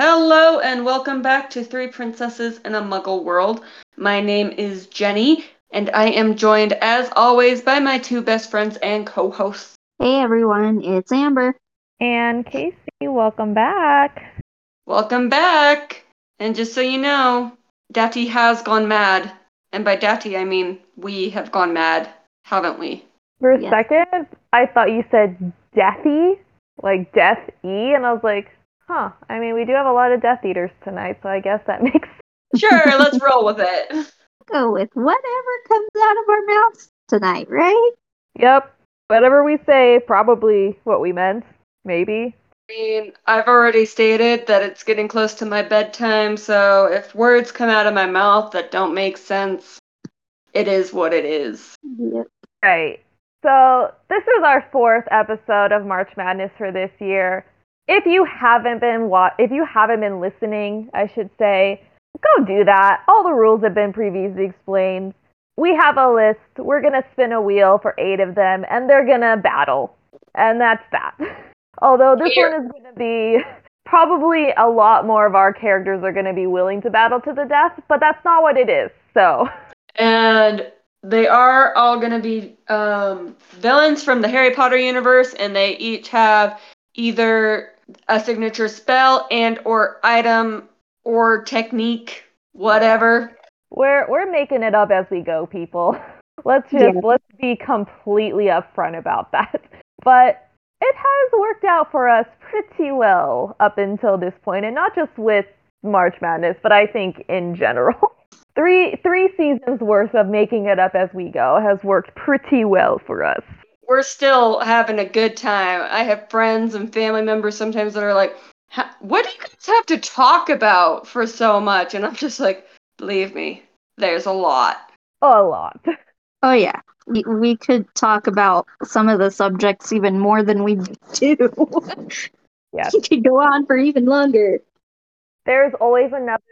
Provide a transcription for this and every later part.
Hello and welcome back to Three Princesses in a Muggle World. My name is Jenny, and I am joined, as always, by my two best friends and co hosts. Hey everyone, it's Amber. And Kasey, welcome back. Welcome back! And just so you know, Datty has gone mad. And by Datty, I mean we have gone mad, haven't we? For a Yeah. second, I thought you said deathy, like death E, and I was like, huh. I mean, we do have a lot of Death Eaters tonight, so I guess that makes Sure, let's roll with it. Go with whatever comes out of our mouths tonight, right? Yep. Whatever we say, probably what we meant. Maybe. I mean, I've already stated that it's getting close to my bedtime, so if words come out of my mouth that don't make sense, it is what it is. Yep. Right. So this is our fourth episode of March Madness for this year. If you haven't been wa- if you haven't been listening, I should say, go do that. All the rules have been previously explained. We have a list. We're gonna spin a wheel for eight of them, and they're gonna battle, and that's that. Although this Here. one is gonna be probably a lot more of our characters are gonna be willing to battle to the death, but that's not what it is. So. And they are all going to be um, villains from the Harry Potter universe, and they each have either a signature spell and or item or technique, whatever. We're we're making it up as we go, people. Let's just Yeah. let's be completely upfront about that. But it has worked out for us pretty well up until this point, and not just with March Madness, but I think in general. Three three seasons worth of making it up as we go has worked pretty well for us. We're still having a good time. I have friends and family members sometimes that are like, What do you guys have to talk about for so much? And I'm just like, Believe me, there's a lot. A lot. Oh yeah. We, we could talk about some of the subjects even more than we do. Yes. we could go on for even longer. There's always another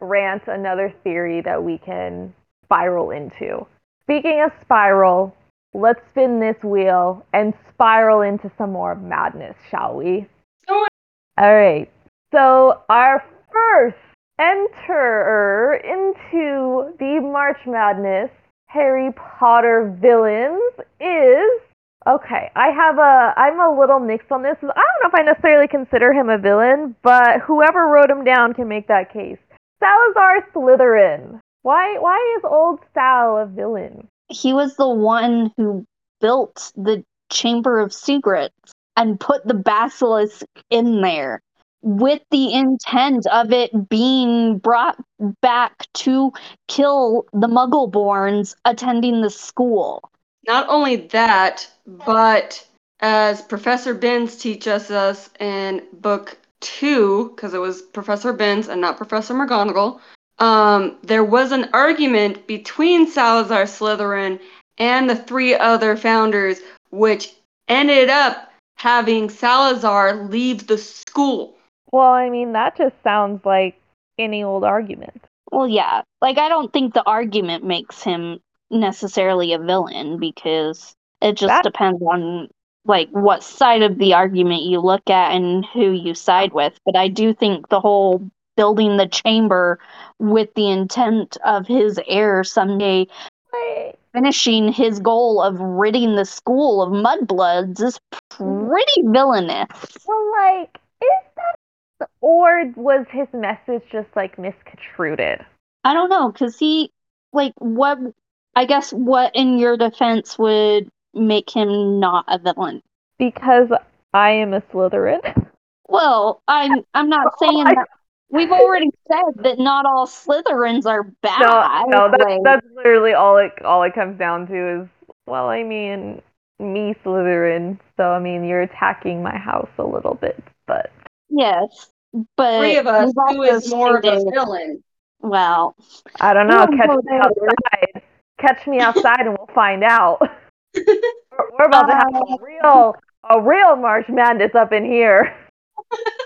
rant, another theory that we can spiral into. Speaking of spiral, let's spin this wheel and spiral into some more madness, shall we? On. All right. So, our first enterer into the March Madness Harry Potter villains is Okay, I have a I'm a little mixed on this. I don't know if I necessarily consider him a villain, but whoever wrote him down can make that case. Salazar Slytherin. Why why is old Sal a villain? He was the one who built the Chamber of Secrets and put the basilisk in there with the intent of it being brought back to kill the Muggleborns attending the school. Not only that, but as Professor Binns teaches us in book two, because it was Professor Binns and not Professor McGonagall, um, there was an argument between Salazar Slytherin and the three other founders, which ended up having Salazar leave the school. Well, I mean that just sounds like any old argument. Well, yeah. Like, I don't think the argument makes him necessarily a villain because it just That- depends on, like, what side of the argument you look at and who you side with. But I do think the whole building the chamber with the intent of his heir someday finishing his goal of ridding the school of mudbloods is pretty villainous. Well, like, is that or was his message just like misconstrued? I don't know, because he, like, what, I guess, what in your defense would make him not a villain? Because I am a Slytherin. Well, I'm, I'm not oh saying that. We've already said that not all Slytherins are bad. No, no, that's like- that's literally all it all it comes down to is well, I mean, me Slytherin, so I mean you're attacking my house a little bit, but yes, but Three of us, we've who more of a villain? Well, I don't know. Catch go me there. outside. Catch me outside, and we'll find out. we're, we're about to have a uh, real a real March Madness up in here.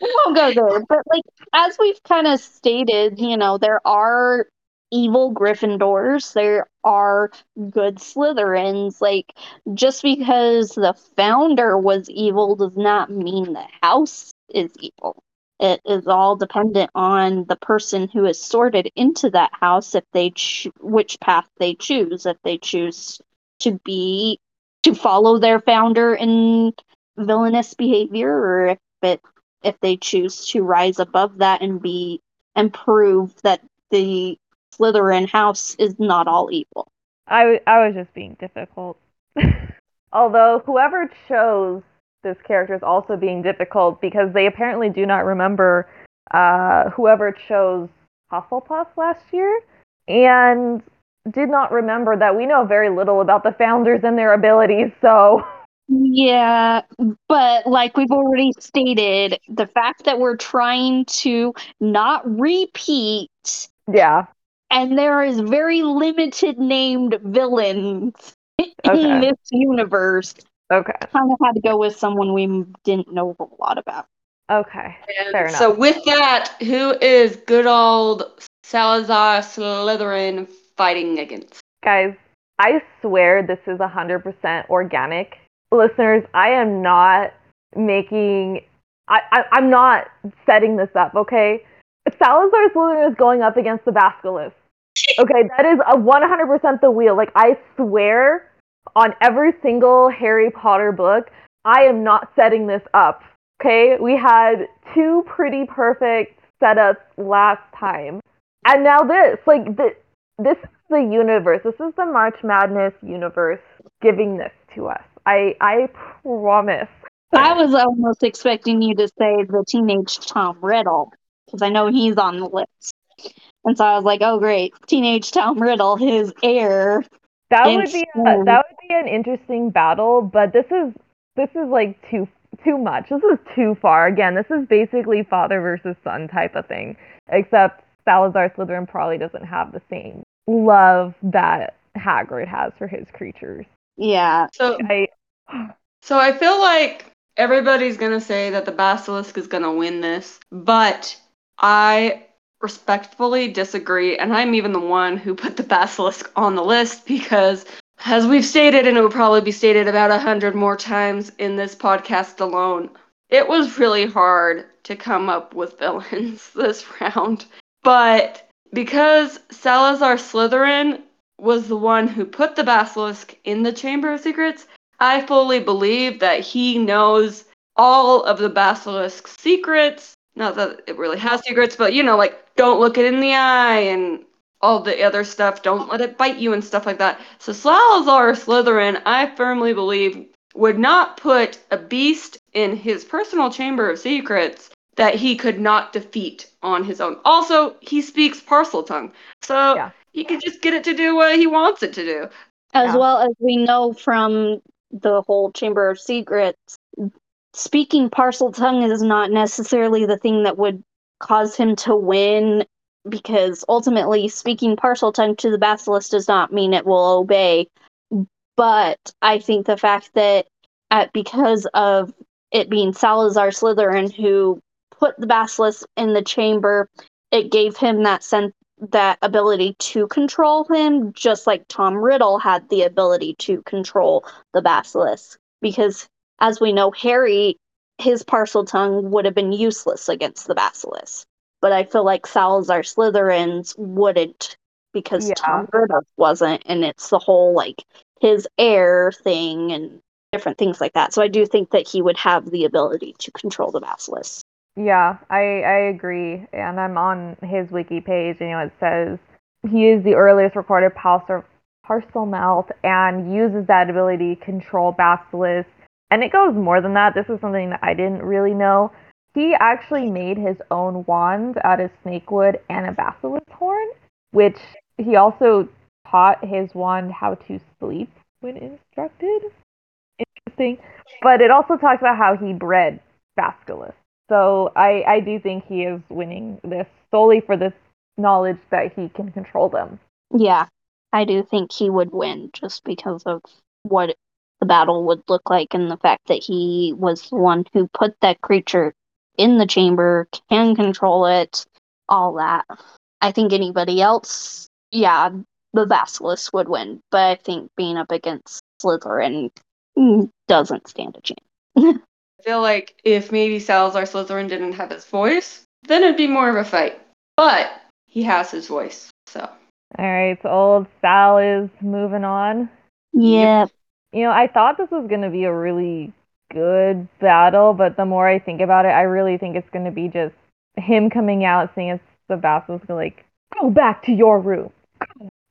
we won't go there. But like as we've kind of stated, you know, there are evil Gryffindors, there are good Slytherins. Like just because the founder was evil does not mean the house is evil. it is all dependent on the person who is sorted into that house if they ch- which path they choose if they choose to be to follow their founder in villainous behavior or if it if they choose to rise above that and be and prove that the Slytherin house is not all evil. I, I was just being difficult. Although whoever chose this character is also being difficult because they apparently do not remember uh, whoever chose Hufflepuff last year and did not remember that we know very little about the founders and their abilities. So Yeah, but like we've already stated, the fact that we're trying to not repeat yeah, and there is very limited named villains in Okay. this universe, okay, kind of had to go with someone we didn't know a lot about. okay. And Fair enough. So with that, who is good old Salazar Slytherin fighting against? Guys, I swear this is 100% organic. Listeners, I am not making, I, I, I'm not setting this up, okay? Salazar Slytherin is going up against the Basilisk. Okay, that is a 100% the wheel. Like, I swear on every single Harry Potter book, I am not setting this up. Okay, we had two pretty perfect setups last time. And now this, like, th- this is the universe. This is the March Madness universe giving this to us. I I promise. I was almost expecting you to say the teenage Tom Riddle because I know he's on the list. And so I was like, oh great, teenage Tom Riddle, his heir. That would be a, that would be an interesting battle, but this is this is like too too much. This is too far. Again, this is basically father versus son type of thing. Except Salazar Slytherin probably doesn't have the same love that Hagrid has for his creatures. Yeah, So I So I feel like everybody's gonna say that the basilisk is gonna win this, but I respectfully disagree, and I'm even the one who put the basilisk on the list because, as we've stated, and it will probably be stated about a hundred more times in this podcast alone, it was really hard to come up with villains this round. But because Salazar Slytherin was the one who put the basilisk in the Chamber of Secrets, I fully believe that he knows all of the basilisk's secrets. Not that it really has secrets, but you know, like don't look it in the eye and all the other stuff. Don't let it bite you and stuff like that. So Salazar Slytherin, I firmly believe, would not put a beast in his personal chamber of secrets that he could not defeat on his own. Also, he speaks Parseltongue, so Yeah. He can just get it to do what he wants it to do. as Yeah. well as we know from the whole Chamber of Secrets, speaking Parseltongue is not necessarily the thing that would cause him to win because ultimately speaking Parseltongue to the basilisk does not mean it will obey but i think the fact that at, because of it being salazar slytherin who put the basilisk in the chamber it gave him that sense that ability to control him just like tom riddle had the ability to control the basilisk because as we know harry his Parseltongue would have been useless against the basilisk but I feel like Salazar Slytherins wouldn't because Yeah. Tom Riddle wasn't, and it's the whole like his heir thing and different things like that. So I do think that he would have the ability to control the basilisk. Yeah, I, I agree. And I'm on his wiki page, and you know, it says he is the earliest recorded parcel, Parselmouth and uses that ability to control basilisk. And it goes more than that. This is something that I didn't really know. He actually made his own wand out of snakewood and a basilisk horn, which he also taught his wand how to sleep when instructed. Interesting. But it also talks about how he bred basilisk. So I, I do think he is winning this solely for this knowledge that he can control them. Yeah, I do think he would win just because of what the battle would look like and the fact that he was the one who put that creature in the chamber, can control it, all that. I think anybody else, yeah, the Basilisk would win, but I think being up against Slytherin mm, doesn't stand a chance. feel like if maybe Salazar Slytherin didn't have his voice, then it'd be more of a fight. But he has his voice, so. All right, so old Sal is moving on. Yep. You know, I thought this was going to be a really good battle, but the more I think about it, I really think it's going to be just him coming out saying as the basilisk, like, go back to your room,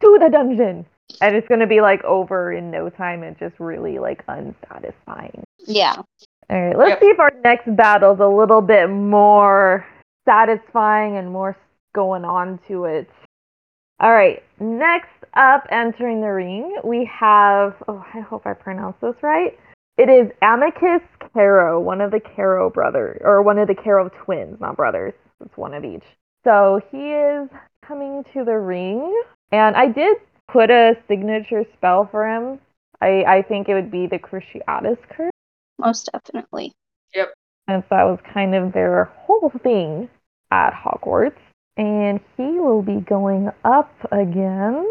go to the dungeon. And it's going to be like over in no time and just really like unsatisfying. Yeah. All right, let's Yep. see if our next battle's a little bit more satisfying and more going on to it. All right, next up, entering the ring, we have. Oh, I hope I pronounced this right. It is Amicus Carrow, one of the Carrow brothers, or one of the Carrow twins, not brothers. It's one of each. So he is coming to the ring, and I did put a signature spell for him. I, I think it would be the Cruciatus curse. Most definitely. Yep. And so that was kind of their whole thing at Hogwarts. And he will be going up again.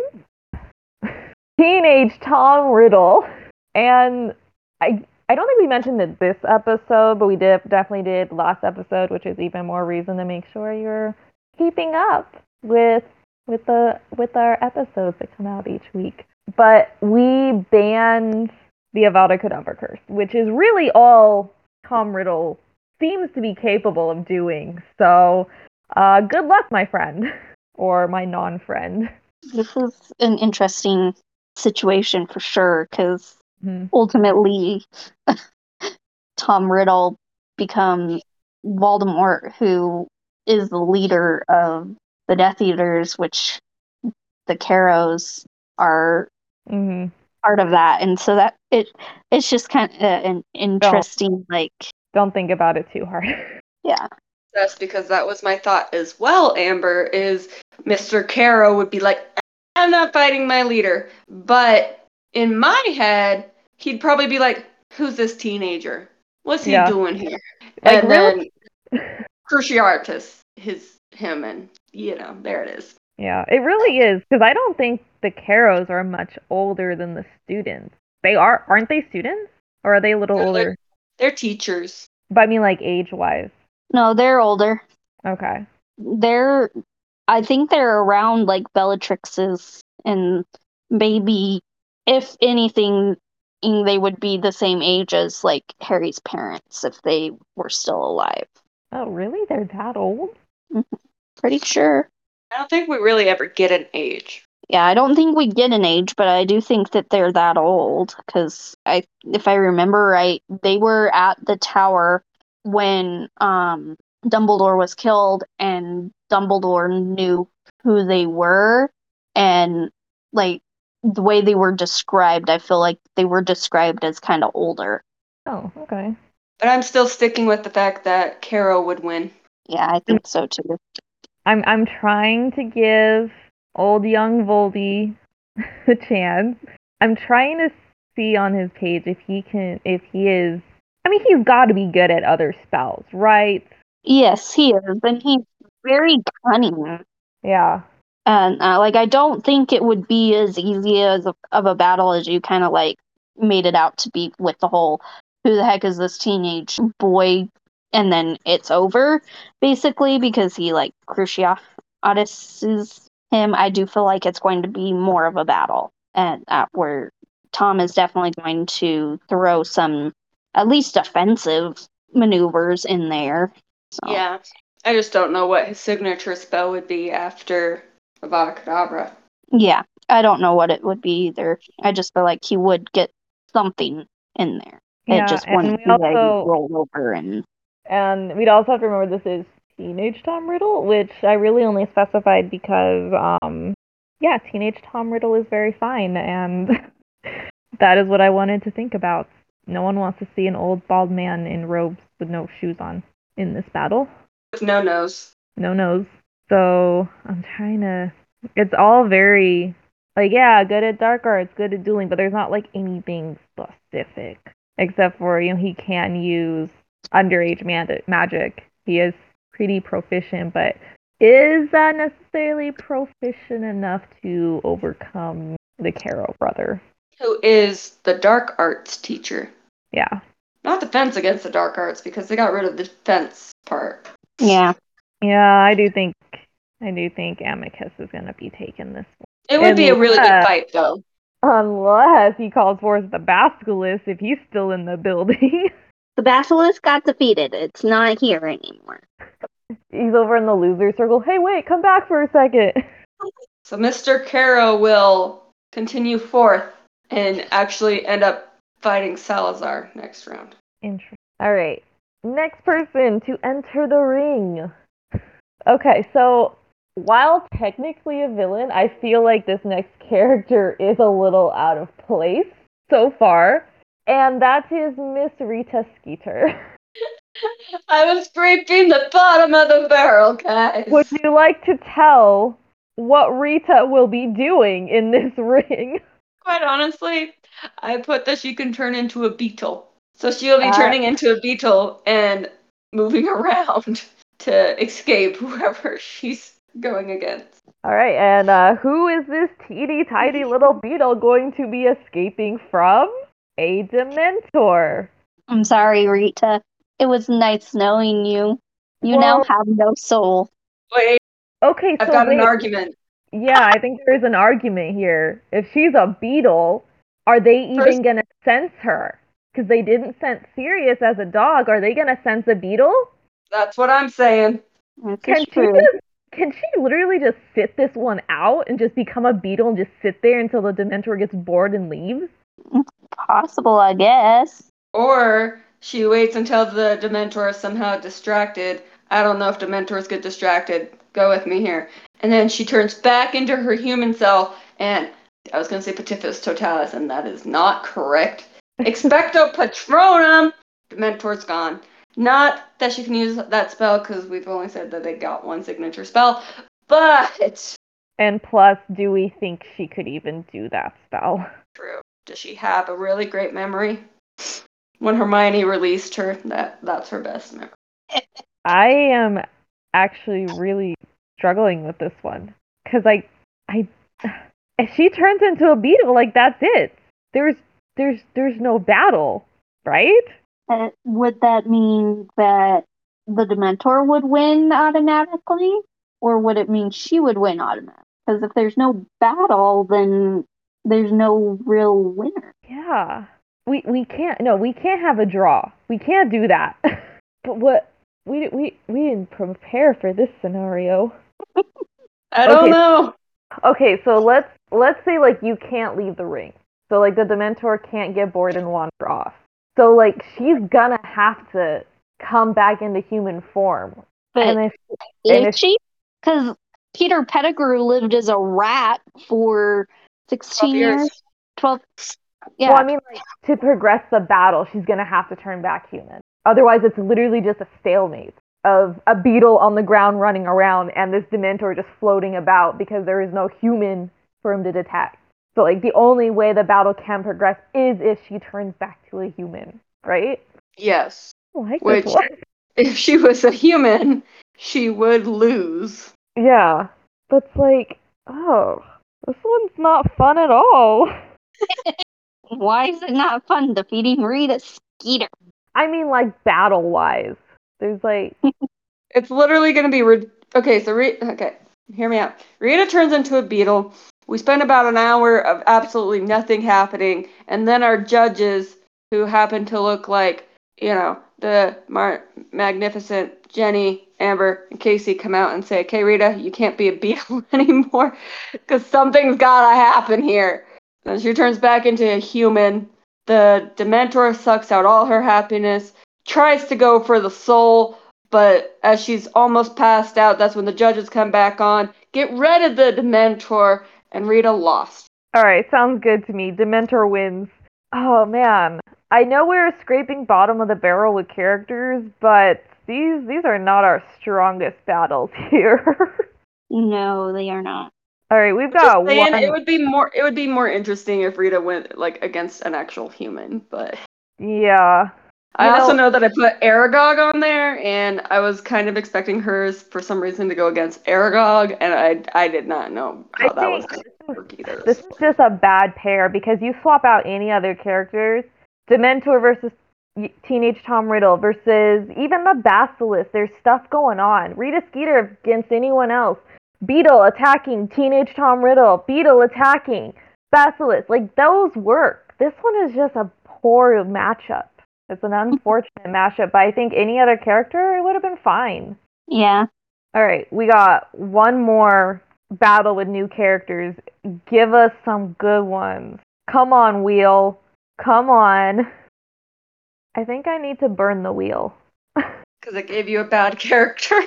teenage Tom Riddle. And I I don't think we mentioned it this episode, but we did definitely did last episode, which is even more reason to make sure you're keeping up with with the with our episodes that come out each week. But we banned the Avada Kedavra curse, which is really all Tom Riddle seems to be capable of doing. So, uh, good luck, my friend, or my non-friend. This is an interesting situation for sure because Mhm. ultimately Tom Riddle becomes Voldemort, who is the leader of the Death Eaters, which the Carrows are hmm part of that, and so that it it's just kind of an interesting like Don't think about it too hard. yeah That's because that was my thought as well, Amber, is Mr. Carrow would be like, I'm not fighting my leader. But in my head, he'd probably be like, Who's this teenager? What's he Yeah. doing here? Like, and really? then Cruciatus, his him and you know, there it is. Yeah, it really is because I don't think the Carrows are much older than the students. They are, aren't they students, or are they a little They're like- older? They're teachers. But I mean, like age-wise. no they're older Okay. they're I think they're around like Bellatrix's and maybe if anything they would be the same age as like Harry's parents if they were still alive. Oh, really? They're that old? Mm-hmm. Pretty sure. I don't think we really ever get an age. Yeah, I don't think we get an age, but I do think that they're that old because I, if I remember right, they were at the tower when um Dumbledore was killed, and Dumbledore knew who they were, and like the way they were described, I feel like they were described as kind of older. Oh, okay. But I'm still sticking with the fact that Carrow would win. Yeah, I think so too. I'm I'm trying to give old young Voldy a chance. I'm trying to see on his page if he can if he is I mean he's got to be good at other spells, right? Yes, he is, and he's very cunning. Yeah. And uh, like, I don't think it would be as easy as a, of a battle as you kind of like made it out to be with the whole "who the heck is this teenage boy?" And then it's over basically because he like cruciatus him. I do feel like it's going to be more of a battle, and uh, where Tom is definitely going to throw some at least offensive maneuvers in there. So. Yeah. I just don't know what his signature spell would be after Avada Kedavra. Yeah, I don't know what it would be either. I just feel like he would get something in there. Yeah, it just and wouldn't we be like also- roll over and And we'd also have to remember this is teenage Tom Riddle, which I really only specified because, um, yeah, teenage Tom Riddle is very fine, and that is what I wanted to think about. No one wants to see an old bald man in robes with no shoes on in this battle. With no nose. No nose. So I'm trying to. It's all very like yeah, good at dark arts, good at dueling, but there's not like anything specific except for you know he can use underage mag- magic. He is pretty proficient, but is that necessarily proficient enough to overcome the Carrow brother? Who is the dark arts teacher. Yeah. Not defense against the dark arts because they got rid of the defense part. Yeah. Yeah, I do think I do think Amicus is gonna be taking this It would be a really good fight though. Unless he calls forth the Basilisk if he's still in the building. The basilisk got defeated. It's not here anymore. he's over in the loser circle. Hey, wait, come back for a second. So Mr. Carrow will continue forth and actually end up fighting Salazar next round. Interesting. All right. Next person to enter the ring. Okay, so while technically a villain, I feel like this next character is a little out of place so far, and that is Miss Rita Skeeter. I was scraping the bottom of the barrel, guys. Would you like to tell what Rita will be doing in this ring? Quite honestly, I put that she can turn into a beetle. So she'll be Uh, turning into a beetle and moving around to escape whoever she's going against. All right, and uh, who is this teeny tiny little beetle going to be escaping from? A Dementor. I'm sorry, Rita. It was nice knowing you. You now have no soul. Wait, Okay, so I've so got wait. an argument. Yeah, I think there's an argument here. If she's a beetle, are they even First- gonna sense her? Because they didn't sense Sirius as a dog. Are they gonna sense a beetle? That's what I'm saying. This Can is she just, can she literally just sit this one out and just become a beetle and just sit there until the Dementor gets bored and leaves? Possible, I guess. Or she waits until the Dementor is somehow distracted. I don't know if Dementors get distracted. Go with me here. And then she turns back into her human self, and I was going to say Patifus Totalis, and that is not correct. Expecto Patronum! Dementor's gone. Not that she can use that spell, because we've only said that they got one signature spell, but. And plus, do we think she could even do that spell? True. Does she have a really great memory? When Hermione released her, that that's her best memory. I am actually really struggling with this one because I, I, if she turns into a beetle, like that's it. There's, there's, there's no battle, right? Uh, would that mean that the Dementor would win automatically? Or would it mean she would win automatically? Because if there's no battle, then there's no real winner. Yeah. We we can't. No, we can't have a draw. We can't do that. but what we we we didn't prepare for this scenario. I don't Okay. know. Okay, so let's let's say like you can't leave the ring. So like the Dementor can't get bored and wander off. So like she's gonna have to come back into human form. But And if and if- she? Because Peter Pettigrew lived as a rat for 16 12 years. years. 12. Yeah. well, I mean like to progress the battle, she's gonna have to turn back human. Otherwise, it's literally just a stalemate of a beetle on the ground running around and this Dementor just floating about because there is no human for him to detect. So like the only way the battle can progress is if she turns back to a human, right? Yes. Like Which- If she was a human, she would lose. Yeah. But it's like, oh, this one's not fun at all. Why is it not fun defeating Rita Skeeter? I mean, like battle wise. There's like, It's literally going to be re- okay. So Rita. okay, hear me out. Rita turns into a beetle. We spend about an hour of absolutely nothing happening, and then our judges, who happen to look like you know the mar- magnificent Jenny, Amber, and Kasey, come out and say, "Okay, Rita, you can't be a beetle anymore, because something's gotta happen here." And she turns back into a human. The Dementor sucks out all her happiness. Tries to go for the soul, but as she's almost passed out, that's when the judges come back on, get rid of the Dementor, and Rita lost. all right, sounds good to me. Dementor wins. Oh man, I know we're scraping bottom of the barrel with characters, but these these are not our strongest battles here. No, they are not. all right, we've Just got saying, one. it would be more it would be more interesting if Rita went like against an actual human, but Yeah. I You also know- know that I put Aragog on there, and I was kind of expecting hers for some reason to go against Aragog, and I I did not know how I that was going to work either. This is just a bad pair because you swap out any other characters, Dementor versus y- Teenage Tom Riddle versus even the Basilisk. There's stuff going on. Rita Skeeter against anyone else. Beetle attacking Teenage Tom Riddle. Beetle attacking Basilisk. Like those work. This one is just a poor matchup. It's an unfortunate matchup, but I think any other character it would have been fine. Yeah. All right, we got one more battle with new characters. Give us some good ones. Come on, wheel. Come on. I think I need to burn the wheel. Because it gave you a bad character.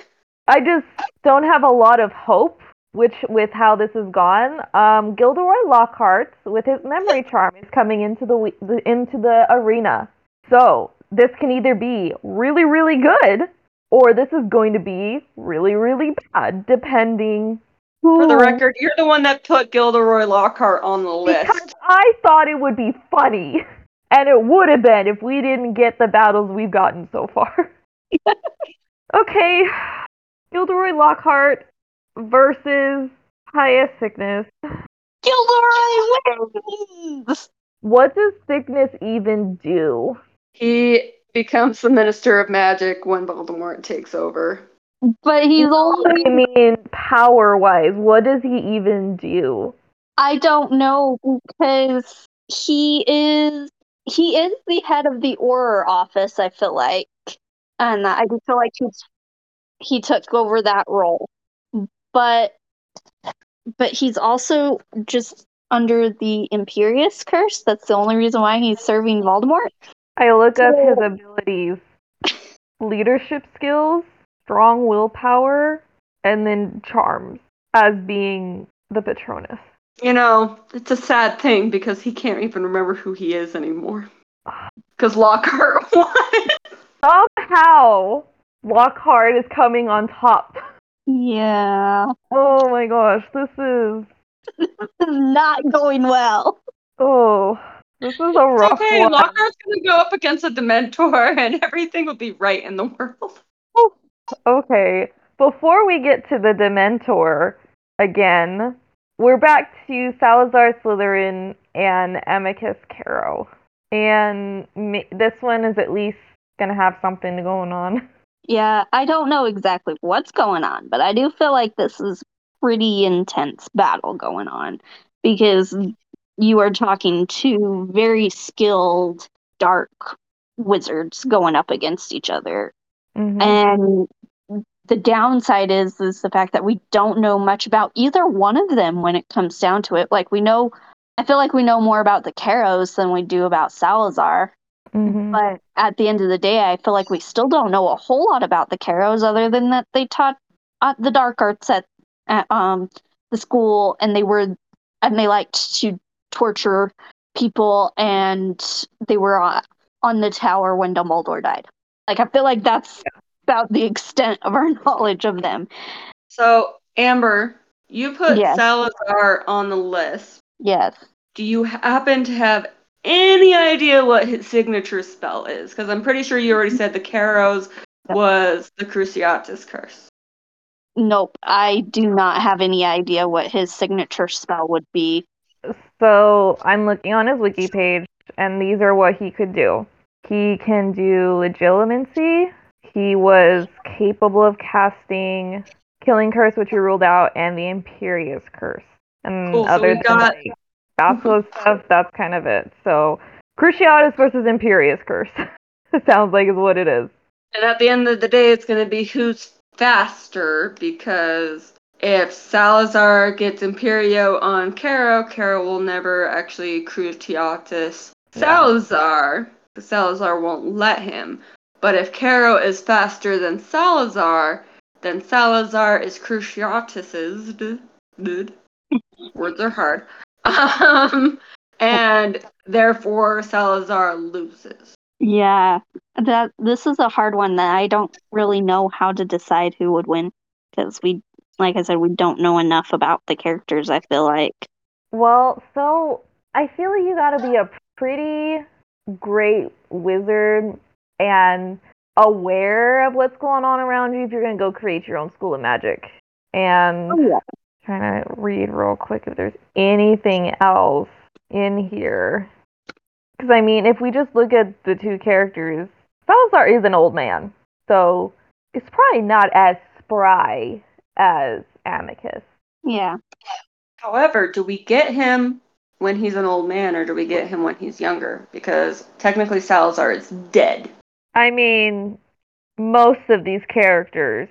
I just don't have a lot of hope which with how this has gone. Um, Gilderoy Lockhart with his memory charm is coming into the, the into the arena. So this can either be really really good or this is going to be really really bad depending For the record, you're the one that put Gilderoy Lockhart on the list. Because I thought it would be funny. And it would have been if we didn't get the battles we've gotten so far. okay. Gilderoy Lockhart versus Pius Thicknesse. Gilderoy wins! What does Thicknesse even do? He becomes the Minister of Magic when Voldemort takes over. But he's only. I mean, power wise, what does he even do? I don't know because he is he is the head of the Auror office. I feel like, and I do feel like he's he took over that role, but but he's also just under the Imperius curse. That's the only reason why he's serving Voldemort. I look up his abilities leadership skills, strong willpower, and then charms as being the Patronus. You know, it's a sad thing because he can't even remember who he is anymore. Because Lockhart won. Somehow, Lockhart is coming on top. Yeah, Oh my gosh, this is. this is not going well. Oh, this is a It's rough okay, one. Lockhart's gonna go up against a Dementor and everything will be right in the world. Okay, before we get to the Dementor again, we're back to Salazar Slytherin and Amicus Carrow. And this one is at least gonna have something going on. Yeah, I don't know exactly what's going on, but I do feel like this is pretty intense battle going on because you are talking two very skilled dark wizards going up against each other. Mhm. And the downside is is the fact that we don't know much about either one of them when it comes down to it. Like we know I feel like we know more about the Carrows than we do about Salazar. Mhm. But at the end of the day, I feel like we still don't know a whole lot about the Carrows other than that they taught uh, the dark arts at, at um the school and they were and they liked to torture people and they were on, on the tower when Dumbledore died. Like I feel like that's about the extent of our knowledge of them. So, Amber, you put Yes. Salazar on the list. Yes. Do you happen to have any idea what his signature spell is? Because I'm pretty sure you already said the Carrows was the Cruciatus curse. Nope. I do not have any idea what his signature spell would be. So I'm looking on his wiki page, and these are what he could do. He can do legilimency. He was capable of casting Killing Curse, which we ruled out, and the Imperius Curse. And Cool, other we've than got- like, stuff, that's kind of it. So Cruciatus versus Imperius Curse. Sounds like is what it is. And at the end of the day, it's going to be who's faster because if Salazar gets Imperio on Carrow, Carrow will never actually Cruciatus Yeah. Salazar. Salazar won't let him. But if Carrow is faster than Salazar, then Salazar is Cruciatus's. Words are hard. Um, and therefore Salazar loses. Yeah, that this is a hard one that I don't really know how to decide who would win because we, like I said, we don't know enough about the characters. I feel like. Well, so I feel like you gotta be a pretty great wizard and aware of what's going on around you if you're gonna go create your own school of magic. And oh, yeah. trying to read real quick if there's anything else in here. Because I mean, if we just look at the two characters, Salazar is an old man, so it's probably not as spry as Amicus. Yeah. However, do we get him when he's an old man or do we get him when he's younger? Because technically Salazar is dead. I mean, most of these characters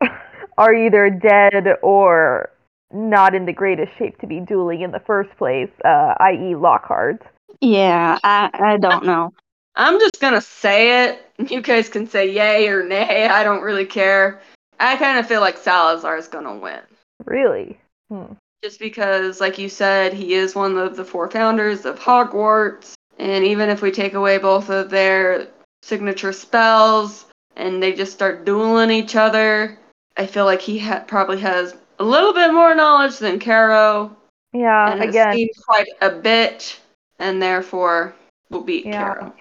are either dead or not in the greatest shape to be dueling in the first place, uh, i.e., Lockhart. Yeah, I, I don't know. I'm just gonna say it. You guys can say yay or nay. I don't really care. I kind of feel like Salazar is gonna win. Really? Hmm. Just because, like you said, he is one of the four founders of Hogwarts. And even if we take away both of their signature spells and they just start dueling each other, I feel like he ha- probably has a little bit more knowledge than Carrow. Yeah, and again, quite a bit, and therefore will beat Yeah. Carrow.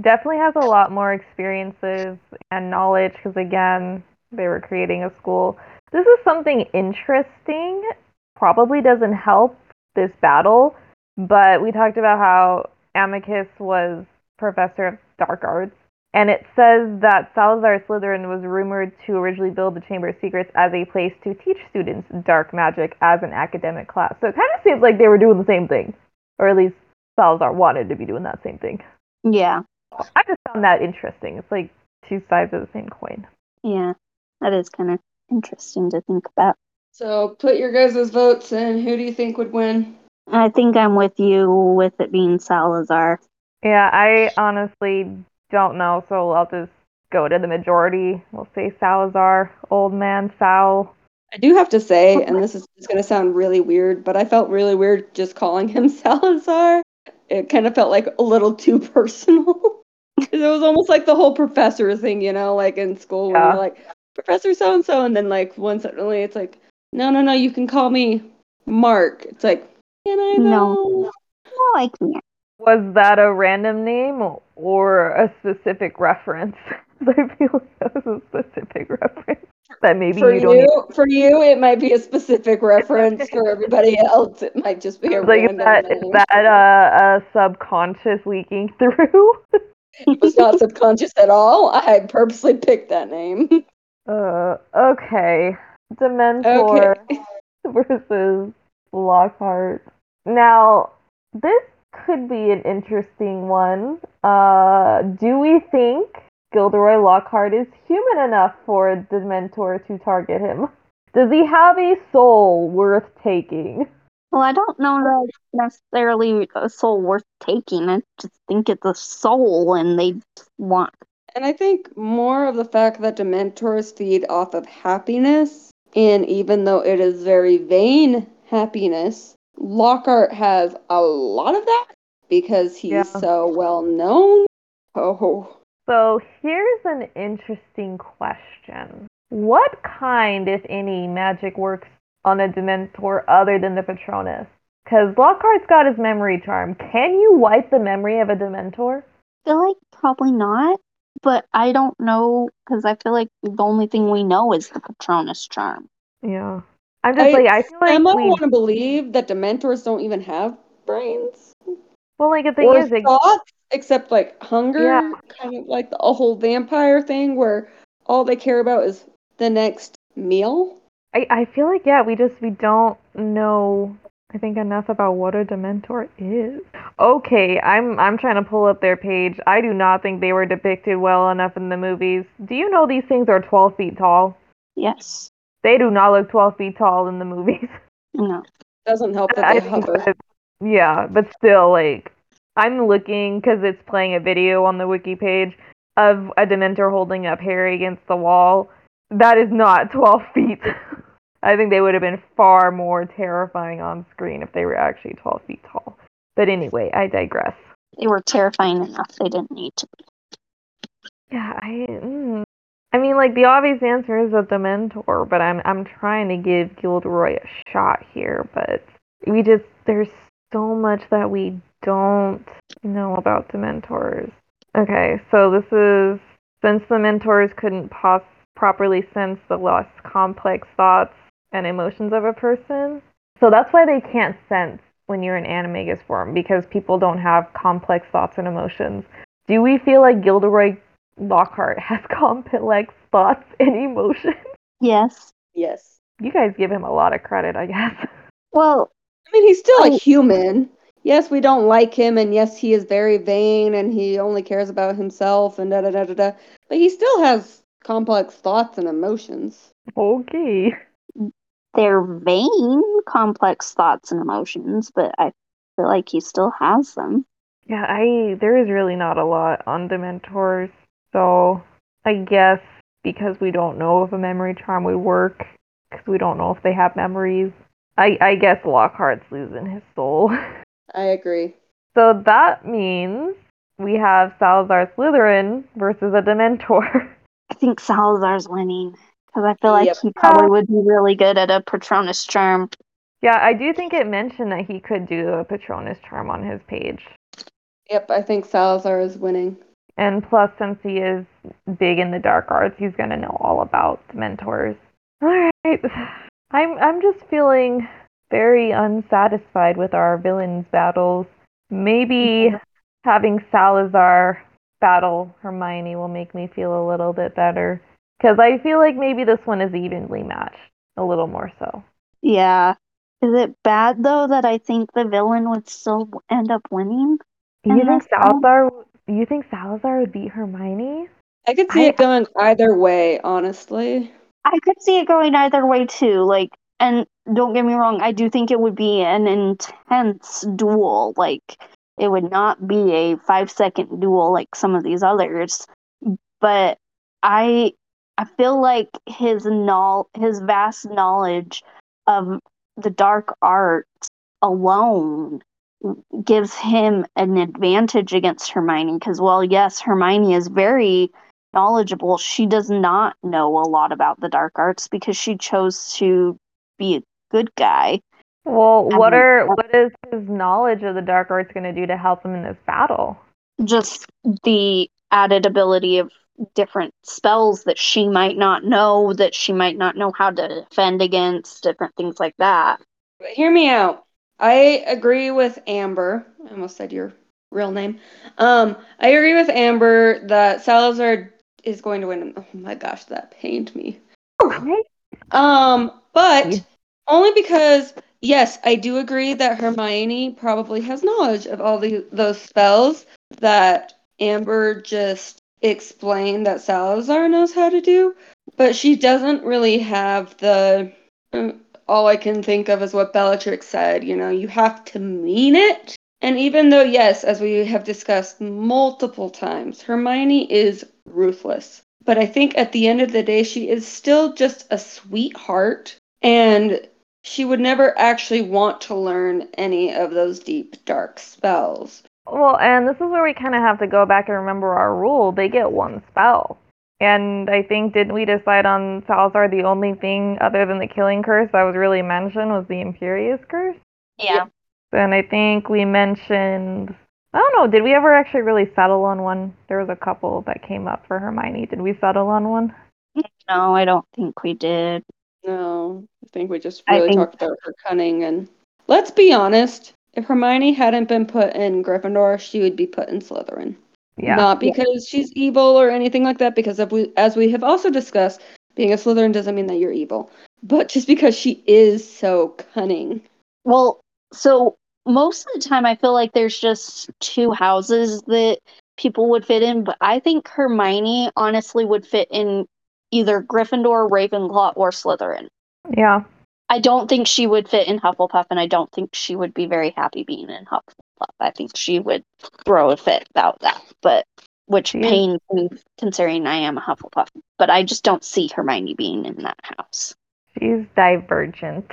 definitely has a lot more experiences and knowledge because, again, they were creating a school. This is something interesting. Probably doesn't help this battle, but we talked about how Amicus was professor of dark arts. And it says that Salazar Slytherin was rumored to originally build the Chamber of Secrets as a place to teach students dark magic as an academic class. So it kind of seems like they were doing the same thing, or at least Salazar wanted to be doing that same thing. Yeah. I just found that interesting. It's like two sides of the same coin. Yeah. That is kind of interesting to think about. So put your guys' votes in. Who do you think would win? I think I'm with you with it being Salazar. Yeah, I honestly don't know, so I'll just go to the majority. We'll say Salazar, old man Sal. I do have to say, and this is going to sound really weird, but I felt really weird just calling him Salazar. It kind of felt like a little too personal. it was almost like the whole professor thing, you know, like in school when Yeah. you're like, Professor so and so, and then like one suddenly it's like, no, no, no, you can call me Mark. It's like, can I No. No, I can't. Was that a random name or a specific reference? I feel like that was a specific reference that maybe for you you, don't even for you, it might be a specific reference. for everybody else, it might just be a like random that is name. that uh, a subconscious leaking through? It was not subconscious at all. I purposely picked that name. Uh, okay. Dementor Okay. versus Lockhart. Now, this could be an interesting one. Uh, do we think Gilderoy Lockhart is human enough for the Dementor to target him? Does he have a soul worth taking? Well, I don't know that it's necessarily a soul worth taking. I just think it's a soul and they want. And I think more of the fact that Dementors feed off of happiness, and even though it is very vain happiness, Lockhart has a lot of that because he's Yeah. so well known. Oh, So here's an interesting question. What kind, if any, magic works on a Dementor other than the Patronus? Because Lockhart's got his memory charm. Can you wipe the memory of a Dementor? I feel like probably not, but I don't know because I feel like the only thing we know is the Patronus charm. Yeah. I'm just like, I feel like Emma we. want to believe that Dementors don't even have brains Well, like the thing or is, like, thoughts, except like hunger, Yeah. kind of like the a whole vampire thing where all they care about is the next meal. I, I feel like yeah, we just we don't know I think enough about what a Dementor is. Okay, I'm I'm trying to pull up their page. I do not think they were depicted well enough in the movies. Do you know these things are 12 feet tall? Yes. They do not look 12 feet tall in the movies. No. Doesn't help that I they think hover. that- yeah, but still, like, I'm looking because it's playing a video on the wiki page of a Dementor holding up Harry against the wall. That is not 12 feet. I think they would have been far more terrifying on screen if they were actually 12 feet tall. But anyway, I digress. They were terrifying enough. They didn't need to be. Yeah, I. Mm, I mean, like the obvious answer is that the mentor, but I'm I'm trying to give Gilderoy a shot here, but we just there's so much that we don't know about the mentors. Okay, so this is since the mentors couldn't pos- properly sense the less complex thoughts and emotions of a person, so that's why they can't sense when you're in animagus form because people don't have complex thoughts and emotions. Do we feel like Gilderoy Lockhart has complex thoughts and emotions? Yes. Yes. You guys give him a lot of credit, I guess. Well, I mean, he's still Oh. a human. Yes, we don't like him, and yes, he is very vain, and he only cares about himself, and da da da da da. But he still has complex thoughts and emotions. Okay. they're vain, complex thoughts and emotions, but I feel like he still has them. Yeah, I there is really not a lot on Dementors, so I guess because we don't know if a memory charm would work, because we don't know if they have memories. I I guess Lockhart's losing his soul. I agree. So that means we have Salazar Slytherin versus a Dementor. I think Salazar's winning because I feel like Yep. he probably would be really good at a Patronus charm. yeah, I do think it mentioned that he could do a Patronus charm on his page. Yep, I think Salazar is winning. And plus, since he is big in the dark arts, he's gonna know all about the Dementors. All right, I'm I'm just feeling very unsatisfied with our villains battles. Maybe having Salazar battle Hermione will make me feel a little bit better because I feel like maybe this one is evenly matched a little more so. Yeah. Is it bad though that I think the villain would still end up winning? You think this one- Salazar? You think Salazar would beat Hermione? I could see I- it going either way, honestly. I could see it going either way too. Like, and don't get me wrong, I do think it would be an intense duel. Like, it would not be a five second duel like some of these others. But I, I feel like his knowl- his vast knowledge of the dark arts alone gives him an advantage against Hermione. Because, well, yes, Hermione is very knowledgeable, she does not know a lot about the dark arts because she chose to be a good guy. Well, I what mean, are uh, what is his knowledge of the dark arts going to do to help him in this battle? Just the added ability of different spells that she might not know, that she might not know how to defend against, different things like that. But hear me out. I agree with Amber. I almost said your real name. Um, I agree with Amber that Salazar is going to win. Oh my gosh, that pained me. Okay. Um, but only because yes, I do agree that Hermione probably has knowledge of all the those spells that Amber just explained that Salazar knows how to do, but she doesn't really have the uh, all I can think of is what Bellatrix said, you know, you have to mean it. And even though yes, as we have discussed multiple times, Hermione is ruthless. But I think at the end of the day, she is still just a sweetheart, and she would never actually want to learn any of those deep, dark spells. Well, and this is where we kind of have to go back and remember our rule. They get one spell. And I think, didn't we decide on Salazar the only thing other than the killing curse that was really mentioned was the Imperius curse? Yeah. And I think we mentioned, I don't know, did we ever actually really settle on one? There was a couple that came up for Hermione. Did we settle on one? No, I don't think we did. No, I think we just really think- talked about her cunning. And let's be honest, if Hermione hadn't been put in Gryffindor, she would be put in Slytherin. Yeah. Not because she's evil or anything like that, because if we, as we have also discussed, being a Slytherin doesn't mean that you're evil, but just because she is so cunning. Well, so most of the time, I feel like there's just two houses that people would fit in, but I think Hermione honestly would fit in either Gryffindor, Ravenclaw, or Slytherin. Yeah. I don't think she would fit in Hufflepuff, and I don't think she would be very happy being in Hufflepuff. I think she would throw a fit about that, but which She- pains me considering I am a Hufflepuff. But I just don't see Hermione being in that house. She's divergent.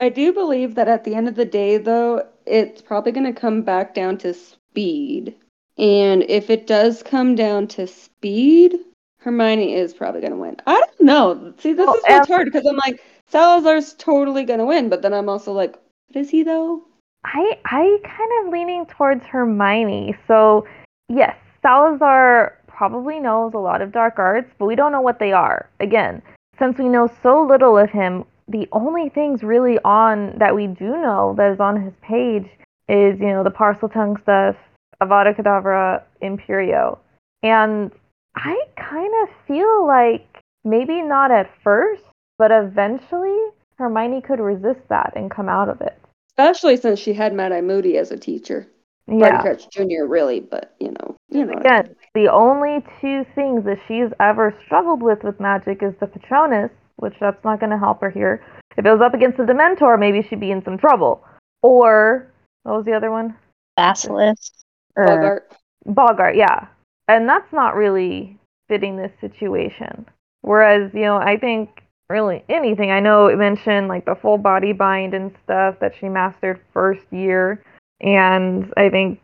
I do believe that at the end of the day, though, it's probably going to come back down to speed. And if it does come down to speed, Hermione is probably going to win. I don't know. See, this Well, is what's and- hard because I'm like, Salazar's totally going to win, but then I'm also like, but is he though? I I kind of leaning towards Hermione. So yes, Salazar probably knows a lot of dark arts, but we don't know what they are. Again, since we know so little of him, the only things really on that we do know that is on his page is, you know, the Parseltongue stuff, Avada Kedavra, Imperio. And I kind of feel like maybe not at first, but eventually Hermione could resist that and come out of it. Especially since she had Mad Eye Moody as a teacher. Yeah. Barty Crouch Jr. really, but you know, you know. Again, the only two things that she's ever struggled with with magic is the Patronus, which that's not going to help her here. If it was up against the Dementor, maybe she'd be in some trouble. Or what was the other one? Basilisk. Or, Boggart. Boggart, yeah. And that's not really fitting this situation. Whereas, you know, I think really anything. I know it mentioned like the full body bind and stuff that she mastered first year. And I think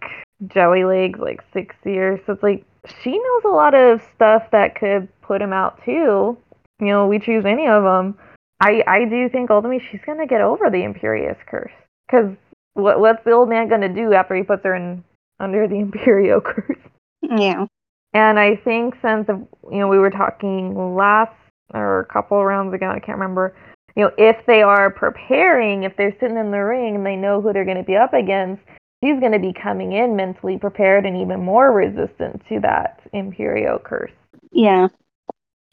Jelly Legs like six years. So it's like she knows a lot of stuff that could put him out too. You know, we choose any of them. I I do think ultimately she's gonna get over the Imperius curse. Cause what what's the old man gonna do after he puts her in under the Imperio curse? yeah. And I think since you know we were talking last or a couple rounds ago, I can't remember. You know, if they are preparing, if they're sitting in the ring and they know who they're going to be up against, she's going to be coming in mentally prepared and even more resistant to that Imperio curse. Yeah.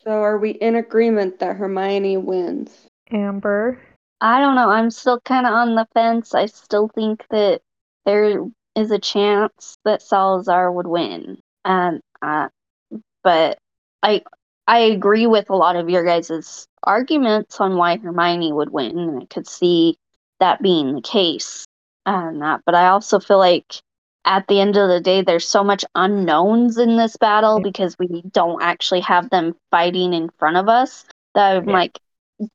So are we in agreement that Hermione wins? Amber. I don't know. I'm still kind of on the fence. I still think that there is a chance that Salazar would win. And uh, but I I agree with a lot of your guys' arguments on why Hermione would win, and I could see that being the case and that. But I also feel like at the end of the day, there's so much unknowns in this battle because we don't actually have them fighting in front of us. That I'm like,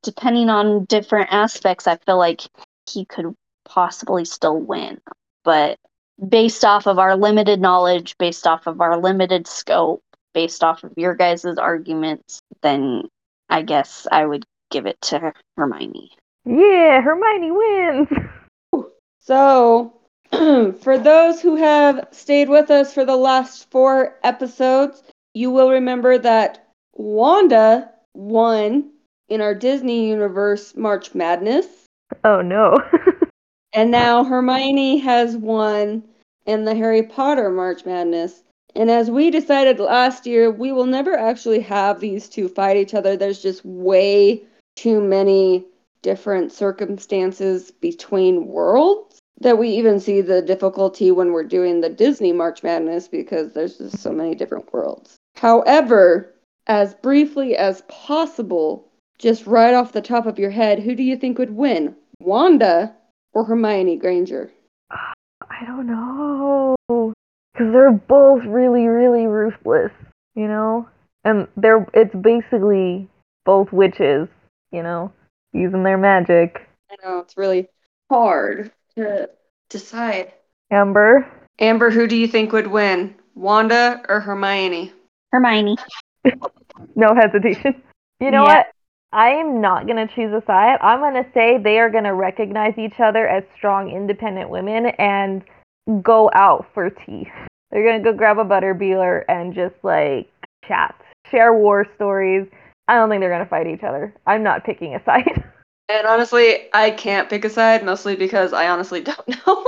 depending on different aspects, I feel like he could possibly still win. But based off of our limited knowledge, based off of our limited scope, based off of your guys' arguments, then I guess I would give it to Hermione. Yeah, Hermione wins. So, for those who have stayed with us for the last four episodes, you will remember that Wanda won in our Disney Universe March Madness, Oh no. and now Hermione has won in the Harry Potter March Madness. And as we decided last year, we will never actually have these two fight each other. There's just way too many different circumstances between worlds that we even see the difficulty when we're doing the Disney March Madness because there's just so many different worlds. However, as briefly as possible, just right off the top of your head, who do you think would win? Wanda or Hermione Granger? I don't know. Because they're both really, really ruthless, you know? And they're, it's basically both witches, you know, using their magic. I know it's really hard to decide. Amber. Amber, who do you think would win? Wanda or Hermione? Hermione. No hesitation. You know Yeah. what? I am not going to choose a side. I'm going to say they are going to recognize each other as strong, independent women and go out for tea. They're going to go grab a butterbeeler and just like chat, share war stories. I don't think they're going to fight each other. I'm not picking a side. And honestly, I can't pick a side, mostly because I honestly don't know.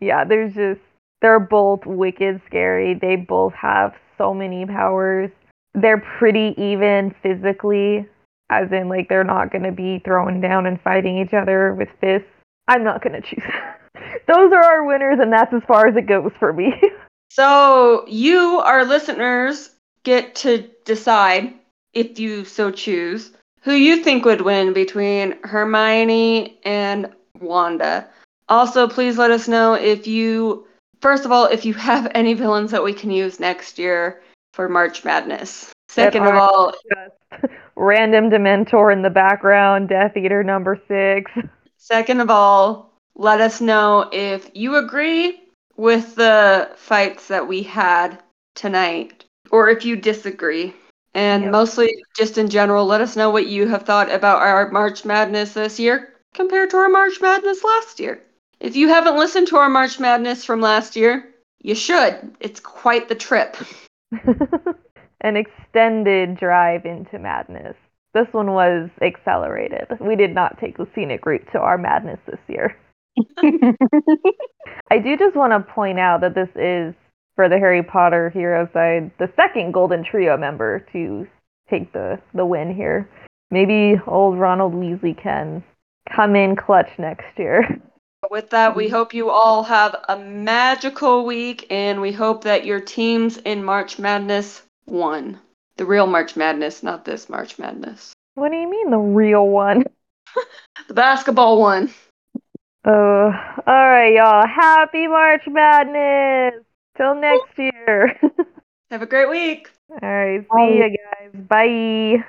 yeah, there's just they're both wicked scary. They both have so many powers. They're pretty even physically, as in like they're not gonna be throwing down and fighting each other with fists. I'm not gonna choose. Those are our winners, and that's as far as it goes for me. so, you, our listeners, get to decide, if you so choose, who you think would win between Hermione and Wanda. Also, please let us know if you, first of all, if you have any villains that we can use next year for March Madness. Second of all, just random Dementor in the background, Death Eater number six. Second of all, let us know if you agree with the fights that we had tonight or if you disagree. And Yep. mostly, just in general, let us know what you have thought about our March Madness this year compared to our March Madness last year. If you haven't listened to our March Madness from last year, you should. It's quite the trip. An extended drive into madness. this one was accelerated. We did not take the scenic route to our madness this year. I do just want to point out that this is for the Harry Potter Hero side, the second Golden Trio member to take the, the win here. Maybe old Ronald Weasley can come in clutch next year. With that, we hope you all have a magical week and we hope that your teams in March Madness won. The real March Madness, not this March Madness. What do you mean, the real one? The basketball one. Oh, all right, y'all. Happy March Madness! Till next year. Have a great week. all right, see Bye. ya, guys. Bye.